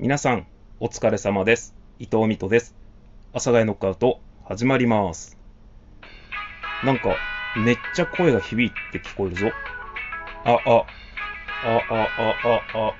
皆さん、お疲れ様です。伊藤美斗です。阿佐ヶ谷ノックアウト、始まります。なんか、めっちゃ声が響いて聞こえるぞ。あ、あ、あ、あ、あ、あ、あ、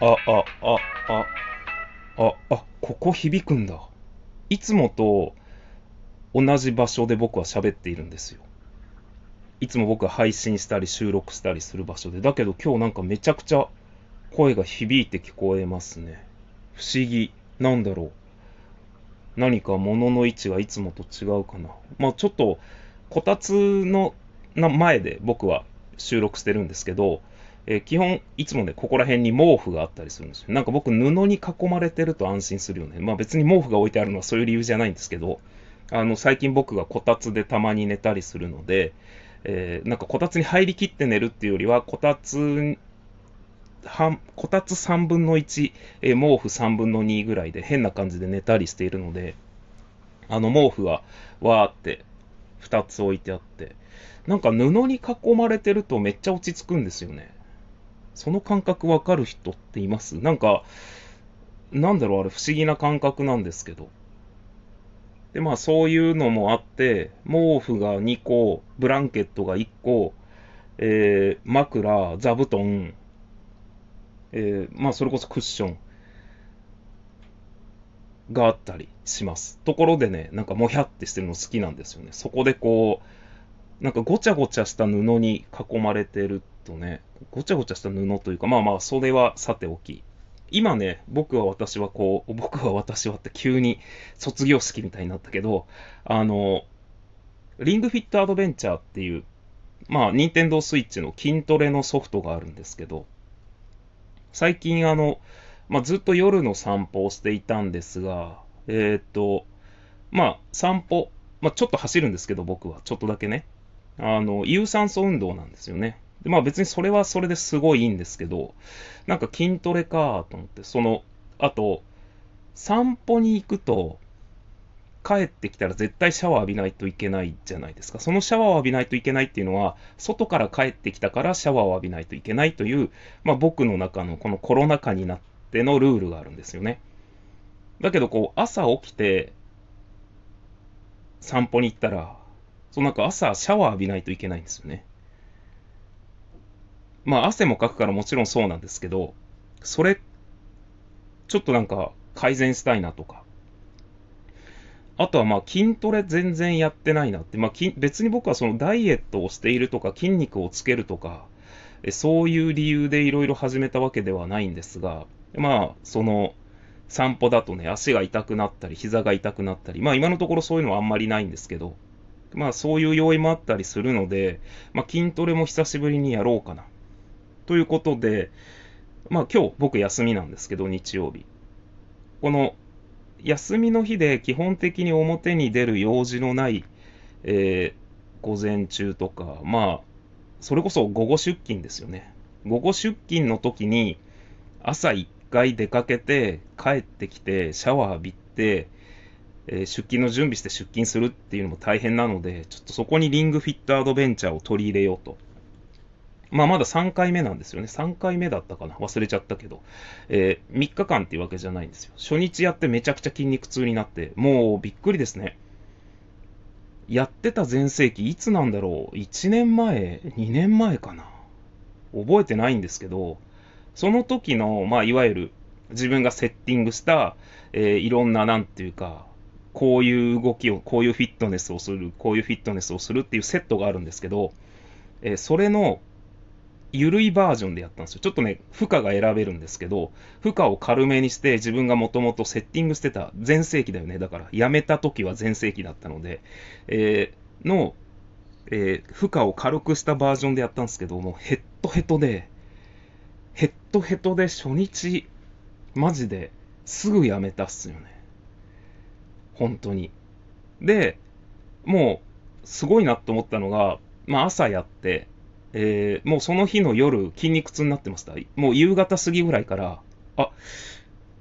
あ、あ、あ、あ、あ、あ、ここ響くんだ。いつもと同じ場所で僕は喋っているんですよ。いつも僕は配信したり収録したりする場所で。だけど今日なんかめちゃくちゃ声が響いて聞こえますね。不思議。なんだろう。何か物の位置がいつもと違うかな。まあちょっと、こたつの前で僕は収録してるんですけど、えー基本いつもね、ここら辺に毛布があったりするんですよ。なんか僕布に囲まれてると安心するよね。まあ別に毛布が置いてあるのはそういう理由じゃないんですけど、あの最近僕がこたつでたまに寝たりするので、えーなんかこたつに入りきって寝るっていうよりは、こたつこたつ3分の1、えー毛布3分の2ぐらいで変な感じで寝たりしているので、あの毛布はわーって2つ置いてあって、なんか布に囲まれてるとめっちゃ落ち着くんですよね。その感覚わかる人っています？なんか、なんだろう、あれ不思議な感覚なんですけど。で、まあそういうのもあって、毛布が2個、ブランケットが1個、えー、枕、座布団、えー、まあそれこそクッションがあったりします。ところでね、なんかもひゃってしてるの好きなんですよね。そこでこう、なんかごちゃごちゃした布に囲まれてるとね、ごちゃごちゃした布というか、まあまあ、それはさておき。今ね、僕は私はこう、僕は私はって急に卒業式みたいになったけど、あの、リングフィットアドベンチャーっていう、まあ、任天堂スイッチの筋トレのソフトがあるんですけど、最近あの、まあ、ずっと夜の散歩をしていたんですが、えーっと、まあ、散歩、まあ、ちょっと走るんですけど、僕は、ちょっとだけね。あの、有酸素運動なんですよね。でまあ別にそれはそれですごいいいんですけど、なんか筋トレかと思って、その、あと、散歩に行くと、帰ってきたら絶対シャワー浴びないといけないじゃないですか。そのシャワーを浴びないといけないっていうのは、外から帰ってきたからシャワーを浴びないといけないという、まあ僕の中のこのコロナ禍になってのルールがあるんですよね。だけどこう、朝起きて、散歩に行ったら、そうなんか朝シャワー浴びないといけないんですよね。まあ汗もかくからもちろんそうなんですけど、それ、ちょっとなんか改善したいなとか。あとはまあ筋トレ全然やってないなって。まあ別に僕はそのダイエットをしているとか筋肉をつけるとか、そういう理由でいろいろ始めたわけではないんですが、まあその散歩だとね、足が痛くなったり、膝が痛くなったり、まあ今のところそういうのはあんまりないんですけど、まあそういう要因もあったりするので、まあ筋トレも久しぶりにやろうかな。ということで、まあ今日僕休みなんですけど、日曜日。この休みの日で基本的に表に出る用事のない、えー午前中とか、まあ、それこそ午後出勤ですよね。午後出勤の時に朝一回出かけて帰ってきてシャワー浴びて、えー出勤の準備して出勤するっていうのも大変なので、ちょっとそこにリングフィットアドベンチャーを取り入れようと。まあまだ3回目なんですよね。3回目だったかな忘れちゃったけど。えー3日間っていうわけじゃないんですよ。初日やってめちゃくちゃ筋肉痛になって、もうびっくりですね。やってた全盛期いつなんだろう ?1 年前 ?2 年前かな覚えてないんですけど、その時の、まあいわゆる自分がセッティングした、えーいろんななんていうか、こういう動きを、こういうフィットネスをする、こういうフィットネスをするっていうセットがあるんですけど、えーそれの緩いバージョンでやったんですよ。ちょっとね、負荷が選べるんですけど、負荷を軽めにして自分がもともとセッティングしてた全盛期だよね。だから、やめた時は全盛期だったので、えーの、えー負荷を軽くしたバージョンでやったんですけど、もうヘッドヘトで、ヘッドヘトで初日、マジですぐやめたっすよね。本当に。で、もう、すごいなと思ったのが、まあ朝やって、えーもうその日の夜筋肉痛になってました。もう夕方過ぎぐらいから、あ、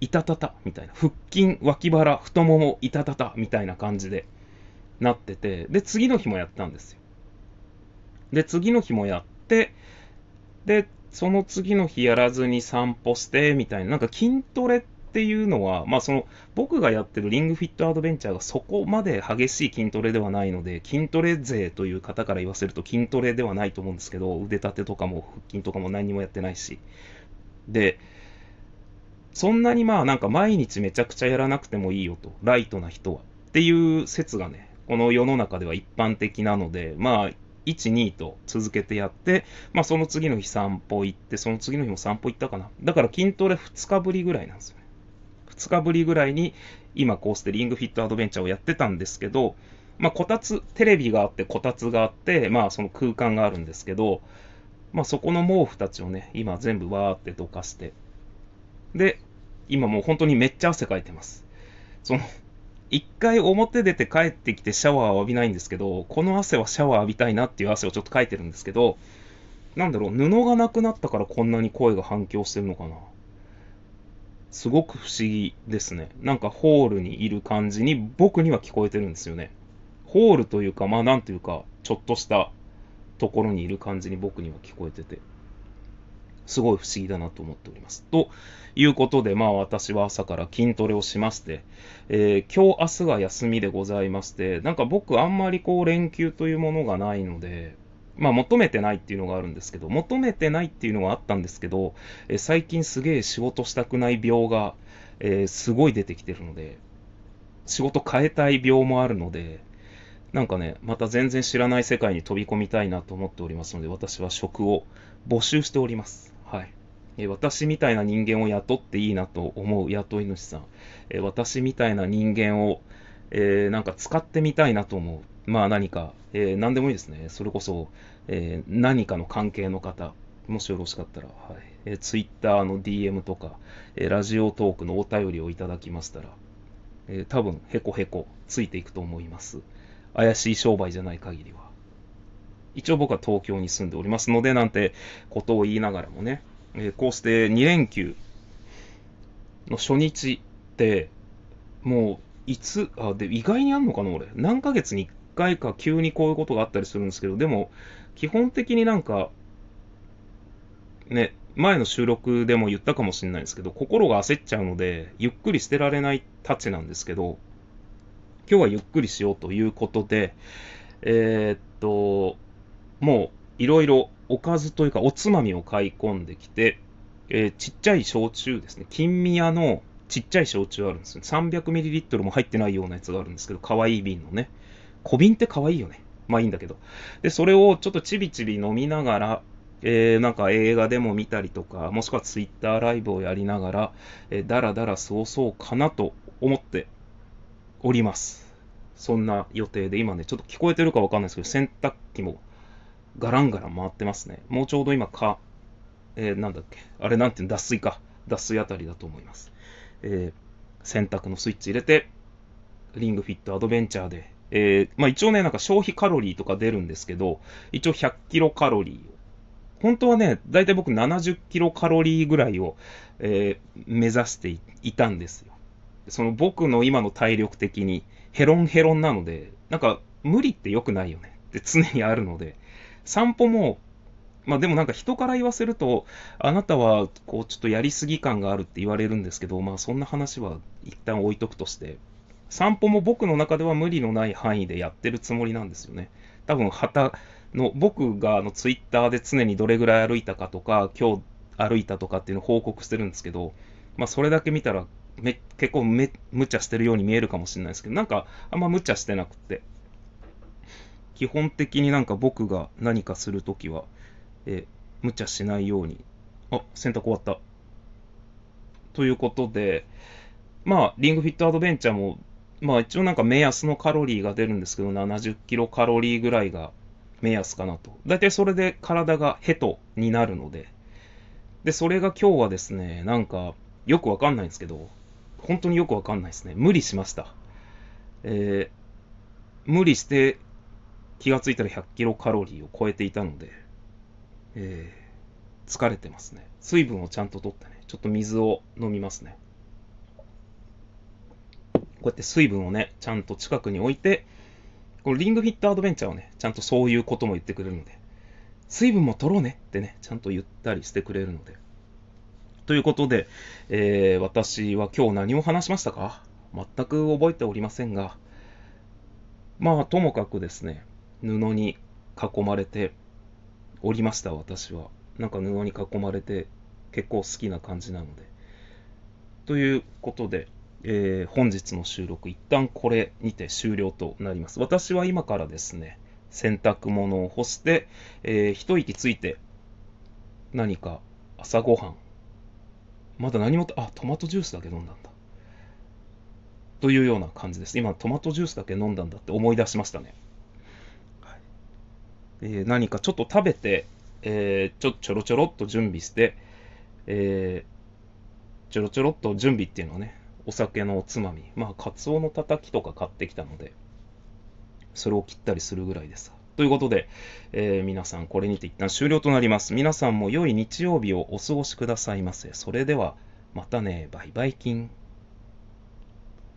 いたたた、みたいな。腹筋、脇腹、太もも、いたたた、みたいな感じでなってて、で、次の日もやったんですよ。で、次の日もやって、で、その次の日やらずに散歩して、みたいな。なんか筋トレっっていうのは、まあその、僕がやってるリングフィットアドベンチャーがそこまで激しい筋トレではないので、筋トレ勢という方から言わせると筋トレではないと思うんですけど、腕立てとかも腹筋とかも何にもやってないし。で、そんなにまあなんか毎日めちゃくちゃやらなくてもいいよと、ライトな人は。っていう説がね、この世の中では一般的なので、まあ、1、2と続けてやって、まあその次の日散歩行って、その次の日も散歩行ったかな。だから筋トレ2日ぶりぐらいなんですよ。2日ぶりぐらいに、今こうしてリングフィットアドベンチャーをやってたんですけど、まあこたつ、テレビがあって、こたつがあって、まあその空間があるんですけど、まあそこの毛布たちをね、今全部わーってどかして、で、今もう本当にめっちゃ汗かいてます。その、一回表出て帰ってきてシャワーを浴びないんですけど、この汗はシャワー浴びたいなっていう汗をちょっとかいてるんですけど、なんだろう、布がなくなったからこんなに声が反響してるのかな。すごく不思議ですね。なんかホールにいる感じに僕には聞こえてるんですよね。ホールというか、まあなんというか、ちょっとしたところにいる感じに僕には聞こえてて。すごい不思議だなと思っております。ということで、まあ私は朝から筋トレをしまして、えー、今日明日が休みでございまして、なんか僕あんまりこう連休というものがないので、まあ求めてないっていうのがあるんですけど、求めてないっていうのがあったんですけど、え、最近すげえ仕事したくない病が、えー、すごい出てきてるので、仕事変えたい病もあるので、なんかね、また全然知らない世界に飛び込みたいなと思っておりますので、私は職を募集しております。はい。え私みたいな人間を雇っていいなと思う雇い主さん。え私みたいな人間を、えー、なんか使ってみたいなと思う。まあ何か、えー、何でもいいですね。それこそ、えー、何かの関係の方、もしよろしかったら、はいえー、Twitter の DM とか、えー、ラジオトークのお便りをいただきましたら、えー、多分、へこへこついていくと思います。怪しい商売じゃない限りは。一応僕は東京に住んでおりますので、なんてことを言いながらもね、えー、こうして2連休の初日って、もう、いつ、あ、で、意外にあんのかな、俺。何ヶ月に1回か急にこういうことがあったりするんですけど、でも、基本的になんか、ね、前の収録でも言ったかもしれないですけど、心が焦っちゃうので、ゆっくり捨てられないたちなんですけど、今日はゆっくりしようということで、えー、っと、もういろいろおかずというかおつまみを買い込んできて、えー、ちっちゃい焼酎ですね。金宮のちっちゃい焼酎あるんですよ。300ml も入ってないようなやつがあるんですけど、可愛い瓶のね。小瓶って可愛いよね。まあいいんだけど。で、それをちょっとちびちび飲みながら、えー、なんか映画でも見たりとか、もしくはツイッターライブをやりながら、えー、だらだら過ごそうかなと思っております。そんな予定で、今ね、ちょっと聞こえてるかわかんないですけど、洗濯機もガランガラン回ってますね。もうちょうど今か、えー、なんだっけ、あれなんていうの脱水か。脱水あたりだと思います。えー、洗濯のスイッチ入れて、リングフィットアドベンチャーで、えー、まあ一応ね、なんか消費カロリーとか出るんですけど、一応100キロカロリーを。本当はね、だいたい僕70キロカロリーぐらいを、えー、目指していたんですよ。その僕の今の体力的にヘロンヘロンなので、なんか無理って良くないよねって常にあるので、散歩も、まあでもなんか人から言わせると、あなたはこうちょっとやりすぎ感があるって言われるんですけど、まあそんな話は一旦置いとくとして、散歩も僕の中では無理のない範囲でやってるつもりなんですよね。多分、旗の、僕があのツイッターで常にどれぐらい歩いたかとか、今日歩いたとかっていうのを報告してるんですけど、まあそれだけ見たらめ結構め無茶してるように見えるかもしれないですけど、なんかあんま無茶してなくて、基本的になんか僕が何かするときは、え、無茶しないように。あ、洗濯終わった。ということで、まあ、リングフィットアドベンチャーも、まあ一応なんか目安のカロリーが出るんですけど、70キロカロリーぐらいが目安かなと。だいたいそれで体がヘトになるので。で、それが今日はですね、なんか、よくわかんないんですけど、本当によくわかんないですね。無理しました。えー、無理して気がついたら100キロカロリーを超えていたので、えー、疲れてますね。水分をちゃんととってね、ちょっと水を飲みますね。こうやって水分をね、ちゃんと近くに置いて、このリングフィットアドベンチャーはね、ちゃんとそういうことも言ってくれるので、水分も取ろうねってね、ちゃんと言ったりしてくれるので。ということで、えー、私は今日何を話しましたか？全く覚えておりませんが、まあ、ともかくですね、布に囲まれておりました、私は。なんか布に囲まれて結構好きな感じなので。ということで、えー、本日の収録、一旦これにて終了となります。私は今からですね、洗濯物を干して、えー、一息ついて、何か朝ごはん、まだ何も、あ、トマトジュースだけ飲んだんだ。というような感じです。今、トマトジュースだけ飲んだんだって思い出しましたね。はいえー、何かちょっと食べて、えー、ちょちょろちょろっと準備して、えー、ちょろちょろっと準備っていうのはね、お酒のおつまみ、まあ、カツオのたたきとか買ってきたので、それを切ったりするぐらいです。ということで、えー、皆さん、これにて一旦終了となります。皆さんも良い日曜日をお過ごしくださいませ。それでは、またね、バイバイキン。